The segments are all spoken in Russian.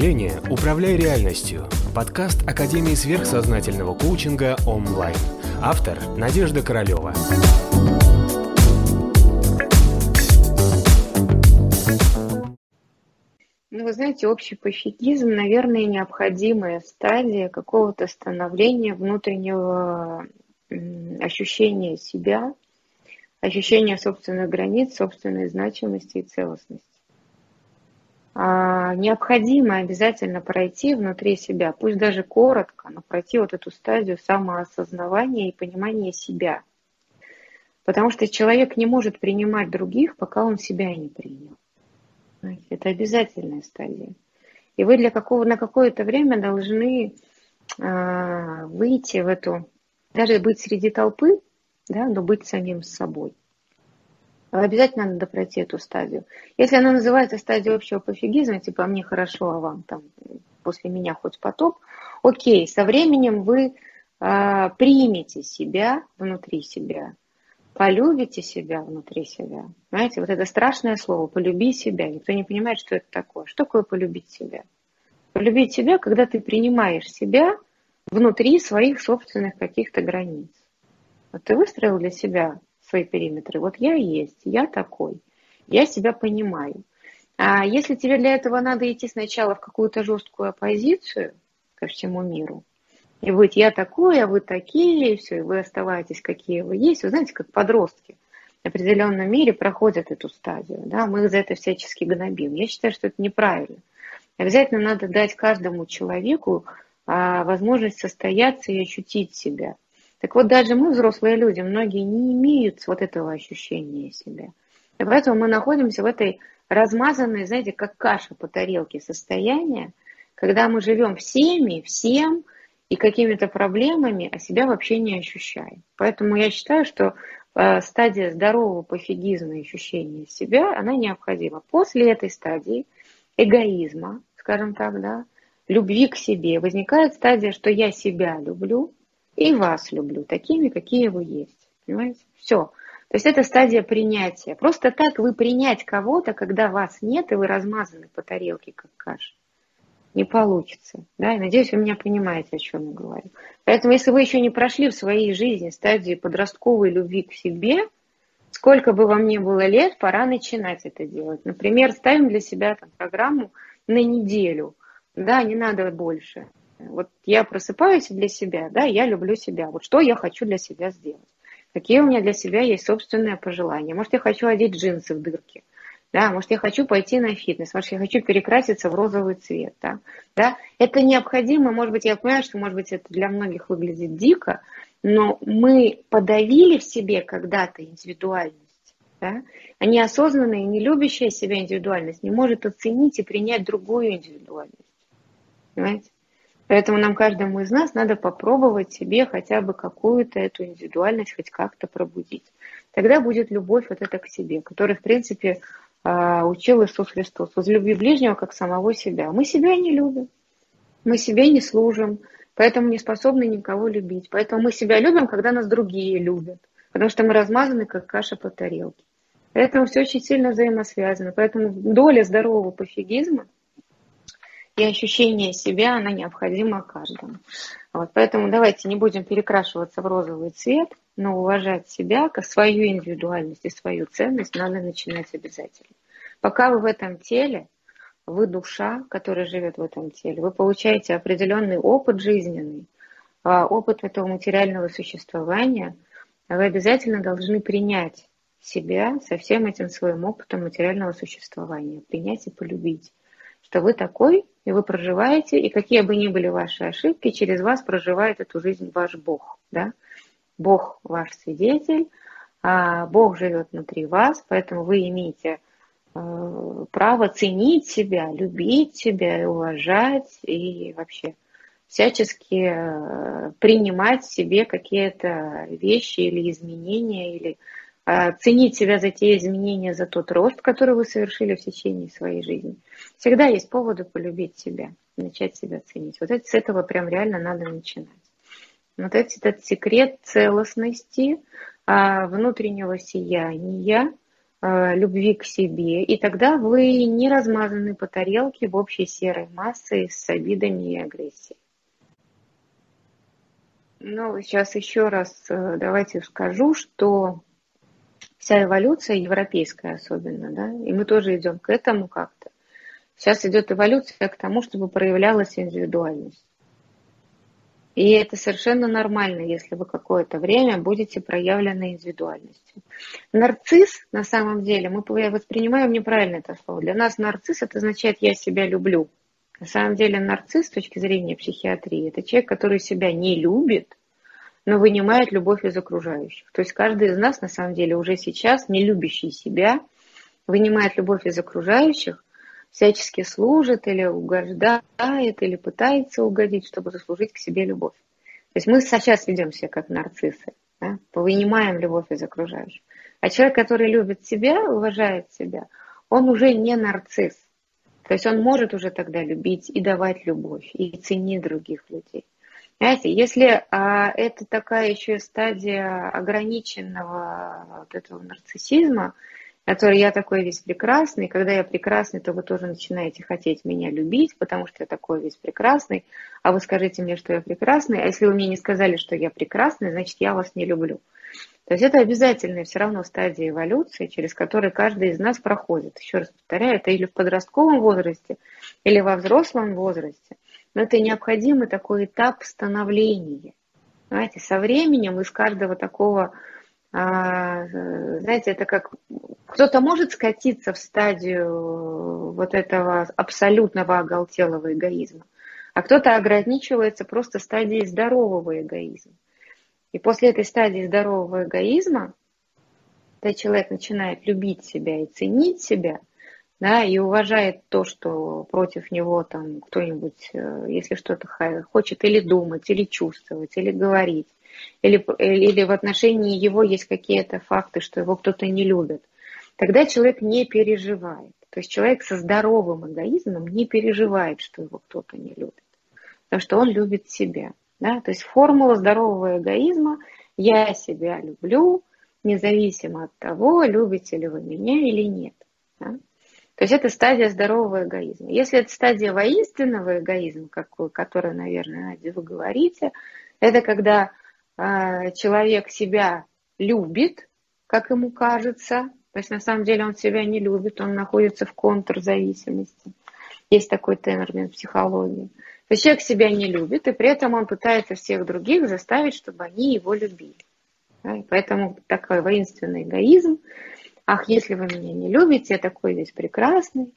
мышления «Управляй реальностью» – подкаст Академии сверхсознательного коучинга онлайн. Автор – Надежда Королева. Ну, вы знаете, общий пофигизм, наверное, необходимая стадия какого-то становления внутреннего ощущения себя, ощущения собственных границ, собственной значимости и целостности. А, необходимо обязательно пройти внутри себя, пусть даже коротко, но пройти вот эту стадию самоосознавания и понимания себя. Потому что человек не может принимать других, пока он себя не принял. Это обязательная стадия. И вы для какого, на какое-то время должны э, выйти в эту, даже быть среди толпы, да, но быть самим собой обязательно надо пройти эту стадию. Если она называется стадия общего пофигизма, типа «А мне хорошо, а вам там после меня хоть потоп, окей, со временем вы э, примете себя внутри себя, полюбите себя внутри себя. Знаете, вот это страшное слово «полюби себя». Никто не понимает, что это такое. Что такое полюбить себя? Полюбить себя, когда ты принимаешь себя внутри своих собственных каких-то границ. Вот ты выстроил для себя свои периметры. Вот я есть, я такой, я себя понимаю. А если тебе для этого надо идти сначала в какую-то жесткую оппозицию ко всему миру, и быть я такой, а вы такие, и все, и вы оставаетесь, какие вы есть. Вы знаете, как подростки в определенном мире проходят эту стадию. Да? Мы за это всячески гнобим. Я считаю, что это неправильно. Обязательно надо дать каждому человеку а, возможность состояться и ощутить себя. Так вот, даже мы, взрослые люди, многие не имеют вот этого ощущения себя. И поэтому мы находимся в этой размазанной, знаете, как каша по тарелке состояние, когда мы живем всеми, всем и какими-то проблемами, а себя вообще не ощущаем. Поэтому я считаю, что э, стадия здорового пофигизма и ощущения себя, она необходима. После этой стадии эгоизма, скажем так, да, любви к себе, возникает стадия, что я себя люблю, и вас люблю такими, какие вы есть. Понимаете? Все. То есть это стадия принятия. Просто так вы принять кого-то, когда вас нет, и вы размазаны по тарелке, как каша. Не получится. Да? И надеюсь, вы меня понимаете, о чем я говорю. Поэтому, если вы еще не прошли в своей жизни стадии подростковой любви к себе, сколько бы вам ни было лет, пора начинать это делать. Например, ставим для себя там, программу на неделю. Да, не надо больше. Вот я просыпаюсь для себя, да, я люблю себя. Вот что я хочу для себя сделать? Какие у меня для себя есть собственные пожелания? Может, я хочу одеть джинсы в дырки? Да, может, я хочу пойти на фитнес, может, я хочу перекраситься в розовый цвет, да, да, это необходимо, может быть, я понимаю, что, может быть, это для многих выглядит дико, но мы подавили в себе когда-то индивидуальность, да, а неосознанная и не любящая себя индивидуальность не может оценить и принять другую индивидуальность, понимаете? Поэтому нам каждому из нас надо попробовать себе хотя бы какую-то эту индивидуальность хоть как-то пробудить. Тогда будет любовь вот эта к себе, которая, в принципе, а, учил Иисус Христос. Возлюби ближнего, как самого себя. Мы себя не любим, мы себе не служим, поэтому не способны никого любить. Поэтому мы себя любим, когда нас другие любят, потому что мы размазаны, как каша по тарелке. Поэтому все очень сильно взаимосвязано. Поэтому доля здорового пофигизма – и ощущение себя, она необходима каждому. Вот, поэтому давайте не будем перекрашиваться в розовый цвет, но уважать себя, как свою индивидуальность и свою ценность надо начинать обязательно. Пока вы в этом теле, вы душа, которая живет в этом теле, вы получаете определенный опыт жизненный, а, опыт этого материального существования, вы обязательно должны принять себя со всем этим своим опытом материального существования, принять и полюбить что вы такой, и вы проживаете, и какие бы ни были ваши ошибки, через вас проживает эту жизнь ваш Бог. Да? Бог ваш свидетель, а Бог живет внутри вас, поэтому вы имеете э, право ценить себя, любить себя, уважать и вообще всячески э, принимать в себе какие-то вещи или изменения, или ценить себя за те изменения, за тот рост, который вы совершили в течение своей жизни. Всегда есть поводы полюбить себя, начать себя ценить. Вот это, с этого прям реально надо начинать. Вот это, этот секрет целостности, а, внутреннего сияния, э, любви к себе, и тогда вы не размазаны по тарелке в общей серой массы с обидами и агрессией. Ну, сейчас еще раз э, давайте скажу, что вся эволюция европейская особенно, да, и мы тоже идем к этому как-то. Сейчас идет эволюция к тому, чтобы проявлялась индивидуальность. И это совершенно нормально, если вы какое-то время будете проявлены индивидуальностью. Нарцисс, на самом деле, мы воспринимаем неправильно это слово. Для нас нарцисс это означает «я себя люблю». На самом деле нарцисс с точки зрения психиатрии это человек, который себя не любит, но вынимает любовь из окружающих. То есть каждый из нас на самом деле уже сейчас, не любящий себя, вынимает любовь из окружающих, всячески служит или угождает, или пытается угодить, чтобы заслужить к себе любовь. То есть мы сейчас ведем себя как нарциссы, да? вынимаем любовь из окружающих. А человек, который любит себя, уважает себя, он уже не нарцисс. То есть он может уже тогда любить и давать любовь, и ценить других людей. Знаете, если а, это такая еще стадия ограниченного вот этого нарциссизма, который я такой весь прекрасный, когда я прекрасный, то вы тоже начинаете хотеть меня любить, потому что я такой весь прекрасный, а вы скажите мне, что я прекрасный, а если вы мне не сказали, что я прекрасный, значит, я вас не люблю. То есть это обязательная все равно стадия эволюции, через которую каждый из нас проходит. Еще раз повторяю, это или в подростковом возрасте, или во взрослом возрасте. Но это необходимый такой этап становления. Знаете, со временем из каждого такого а, знаете, это как кто-то может скатиться в стадию вот этого абсолютного оголтелого эгоизма, а кто-то ограничивается просто стадией здорового эгоизма. И после этой стадии здорового эгоизма, когда человек начинает любить себя и ценить себя, да, и уважает то, что против него там кто-нибудь, э, если что-то хочет или думать, или чувствовать, или говорить, или, или в отношении его есть какие-то факты, что его кто-то не любит, тогда человек не переживает. То есть человек со здоровым эгоизмом не переживает, что его кто-то не любит, потому что он любит себя. Да? То есть формула здорового эгоизма «я себя люблю», независимо от того, любите ли вы меня или нет. Да? То есть это стадия здорового эгоизма. Если это стадия воинственного эгоизма, как, которую, наверное, Надя, вы говорите, это когда э, человек себя любит, как ему кажется, то есть на самом деле он себя не любит, он находится в контрзависимости. Есть такой термин в психологии. То есть человек себя не любит, и при этом он пытается всех других заставить, чтобы они его любили. Да, и поэтому такой воинственный эгоизм ах, если вы меня не любите, я такой весь прекрасный,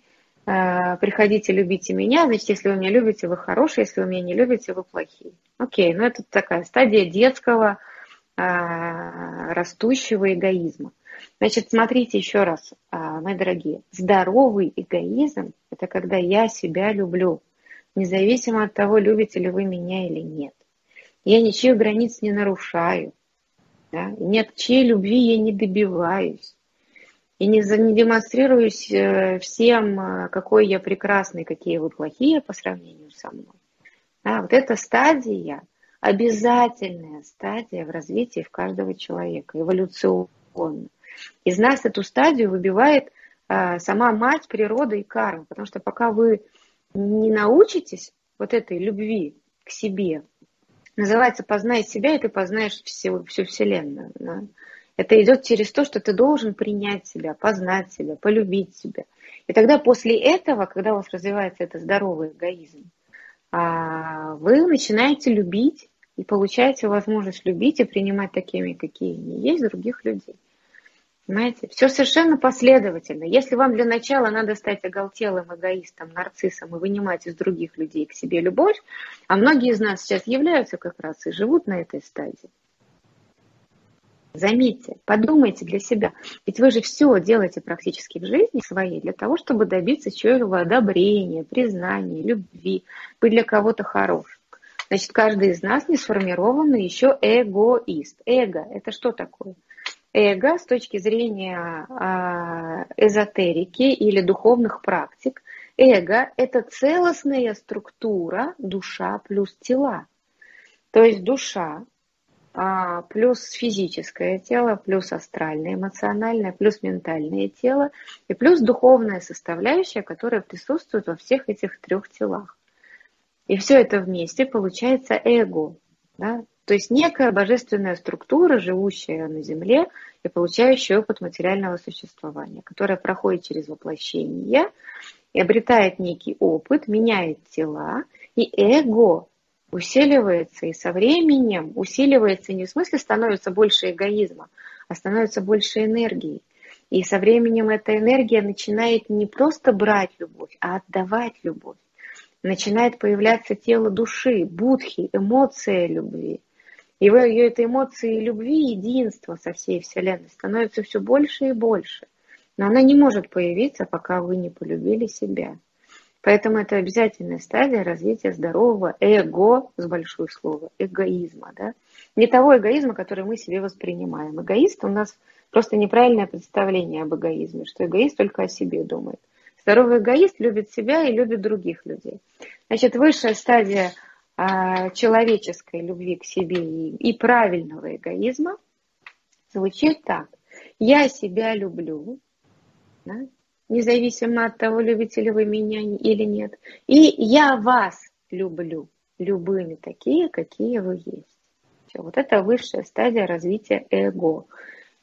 э, приходите, любите меня, значит, если вы меня любите, вы хорошие, если вы меня не любите, вы плохие. Окей, ну это такая стадия детского э, растущего эгоизма. Значит, смотрите еще раз, э, мои дорогие, здоровый эгоизм – это когда я себя люблю, независимо от того, любите ли вы меня или нет. Я ничьих границ не нарушаю, да? нет чьей любви я не добиваюсь и не, не демонстрируюсь э, всем, э, какой я прекрасный, какие вы плохие по сравнению со мной. Да, вот эта стадия, обязательная стадия в развитии в каждого человека, эволюционно. Из нас эту стадию выбивает а, сама мать, природа и карма, потому что пока вы не научитесь вот этой любви к себе, называется «познай себя», и ты познаешь всю, всю Вселенную. Да? Это идет через то, что ты должен принять себя, познать себя, полюбить себя. И тогда после этого, когда у вас развивается это здоровый эгоизм, а, вы начинаете любить и получаете возможность любить и принимать такими, какие они есть, других людей. Понимаете? Все совершенно последовательно. Если вам для начала надо стать оголтелым эгоистом, нарциссом и вынимать из других людей к себе любовь, а многие из нас сейчас являются как раз и живут на этой стадии, Заметьте, подумайте для себя. Ведь вы же все делаете практически в жизни своей для того, чтобы добиться чьего одобрения, признания, любви, быть для кого-то хорошим. Значит, каждый из нас не сформированный еще эгоист. Эго – это что такое? Эго с точки зрения а, эзотерики или духовных практик, эго – это целостная структура душа плюс тела. То есть душа плюс физическое тело, плюс астральное, эмоциональное, плюс ментальное тело и плюс духовная составляющая, которая присутствует во всех этих трех телах. И все это вместе получается эго. Да? То есть некая божественная структура, живущая на Земле и получающая опыт материального существования, которая проходит через воплощение и обретает некий опыт, меняет тела, и эго усиливается, и со временем усиливается не в смысле становится больше эгоизма, а становится больше энергии. И со временем эта энергия начинает не просто брать любовь, а отдавать любовь. Начинает появляться тело души, будхи, эмоция любви. И ее этой эмоции любви, единства со всей Вселенной становится все больше и больше. Но она не может появиться, пока вы не полюбили себя. Поэтому это обязательная стадия развития здорового эго, с большое слово, эгоизма. Да? Не того эгоизма, который мы себе воспринимаем. Эгоист у нас просто неправильное представление об эгоизме, что эгоист только о себе думает. Здоровый эгоист любит себя и любит других людей. Значит, высшая стадия а, человеческой любви к себе и, и правильного эгоизма звучит так. Я себя люблю, да? Независимо от того, любите ли вы меня или нет. И я вас люблю любыми такие, какие вы есть. Все, вот это высшая стадия развития эго,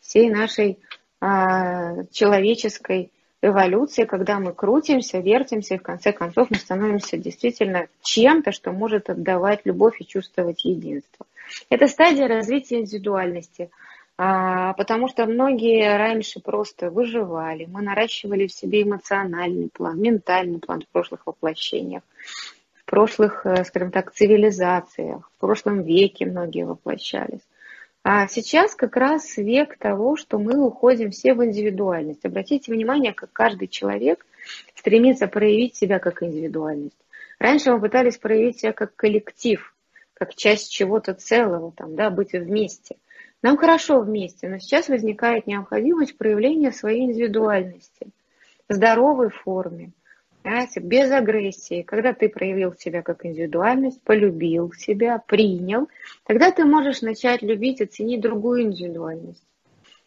всей нашей а, человеческой эволюции, когда мы крутимся, вертимся, и в конце концов мы становимся действительно чем-то, что может отдавать любовь и чувствовать единство. Это стадия развития индивидуальности – потому что многие раньше просто выживали, мы наращивали в себе эмоциональный план, ментальный план в прошлых воплощениях, в прошлых, э, скажем так, цивилизациях, в прошлом веке многие воплощались. А сейчас как раз век того, что мы уходим все в индивидуальность. Обратите внимание, как каждый человек стремится проявить себя как индивидуальность. Раньше мы пытались проявить себя как коллектив, как часть чего-то целого, там, да, быть вместе – нам хорошо вместе, но сейчас возникает необходимость проявления своей индивидуальности в здоровой форме, знаете, без агрессии. Когда ты проявил себя как индивидуальность, полюбил себя, принял, тогда ты можешь начать любить и ценить другую индивидуальность.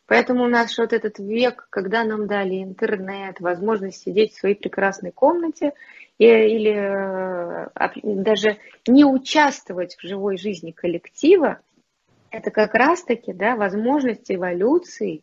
Поэтому у нас вот этот век, когда нам дали интернет, возможность сидеть в своей прекрасной комнате или э, даже не участвовать в живой жизни коллектива, это как раз-таки да, возможность эволюции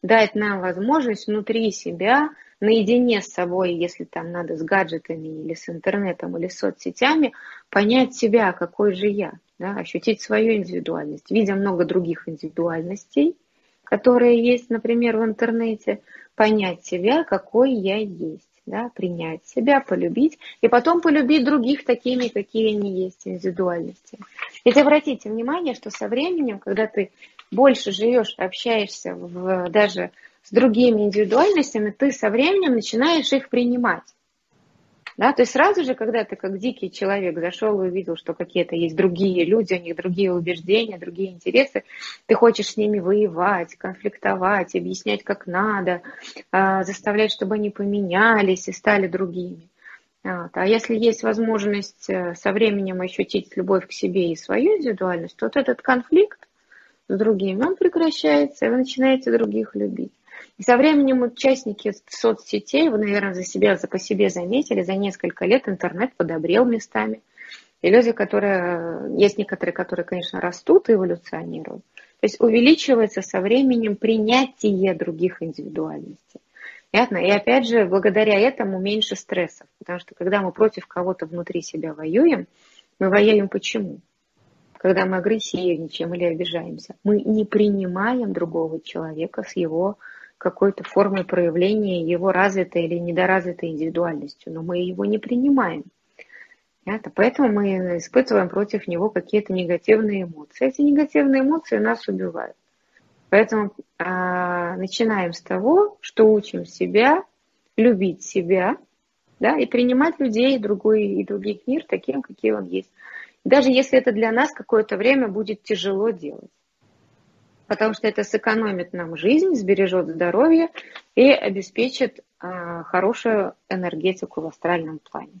дать нам возможность внутри себя, наедине с собой, если там надо с гаджетами или с интернетом или с соцсетями, понять себя, какой же я, да, ощутить свою индивидуальность, видя много других индивидуальностей, которые есть, например, в интернете, понять себя, какой я есть да, принять себя, полюбить, и потом полюбить других такими, какие они есть, индивидуальности. Ведь обратите внимание, что со временем, когда ты больше живешь, общаешься в, даже с другими индивидуальностями, ты со временем начинаешь их принимать. Да, то есть сразу же, когда ты как дикий человек зашел и увидел, что какие-то есть другие люди, у них другие убеждения, другие интересы, ты хочешь с ними воевать, конфликтовать, объяснять, как надо, а, заставлять, чтобы они поменялись и стали другими. Вот. А если есть возможность э, со временем ощутить любовь к себе и свою индивидуальность, то вот этот конфликт с другими, он прекращается, и вы начинаете других любить. И со временем участники соцсетей, вы, наверное, за себя, за по себе заметили, за несколько лет интернет подобрел местами. И люди, которые, есть некоторые, которые, конечно, растут и эволюционируют. То есть увеличивается со временем принятие других индивидуальностей. Понятно? И опять же, благодаря этому меньше стрессов. Потому что когда мы против кого-то внутри себя воюем, мы воюем почему? Когда мы агрессивничаем или обижаемся, мы не принимаем другого человека с его какой-то формой проявления его развитой или недоразвитой индивидуальностью, но мы его не принимаем. Это поэтому мы испытываем против него какие-то негативные эмоции. Эти негативные эмоции нас убивают. Поэтому а, начинаем с того, что учим себя любить себя, да, и принимать людей и другой и других мир таким, какие он есть. Даже если это для нас какое-то время будет тяжело делать потому что это сэкономит нам жизнь, сбережет здоровье и обеспечит а, хорошую энергетику в астральном плане.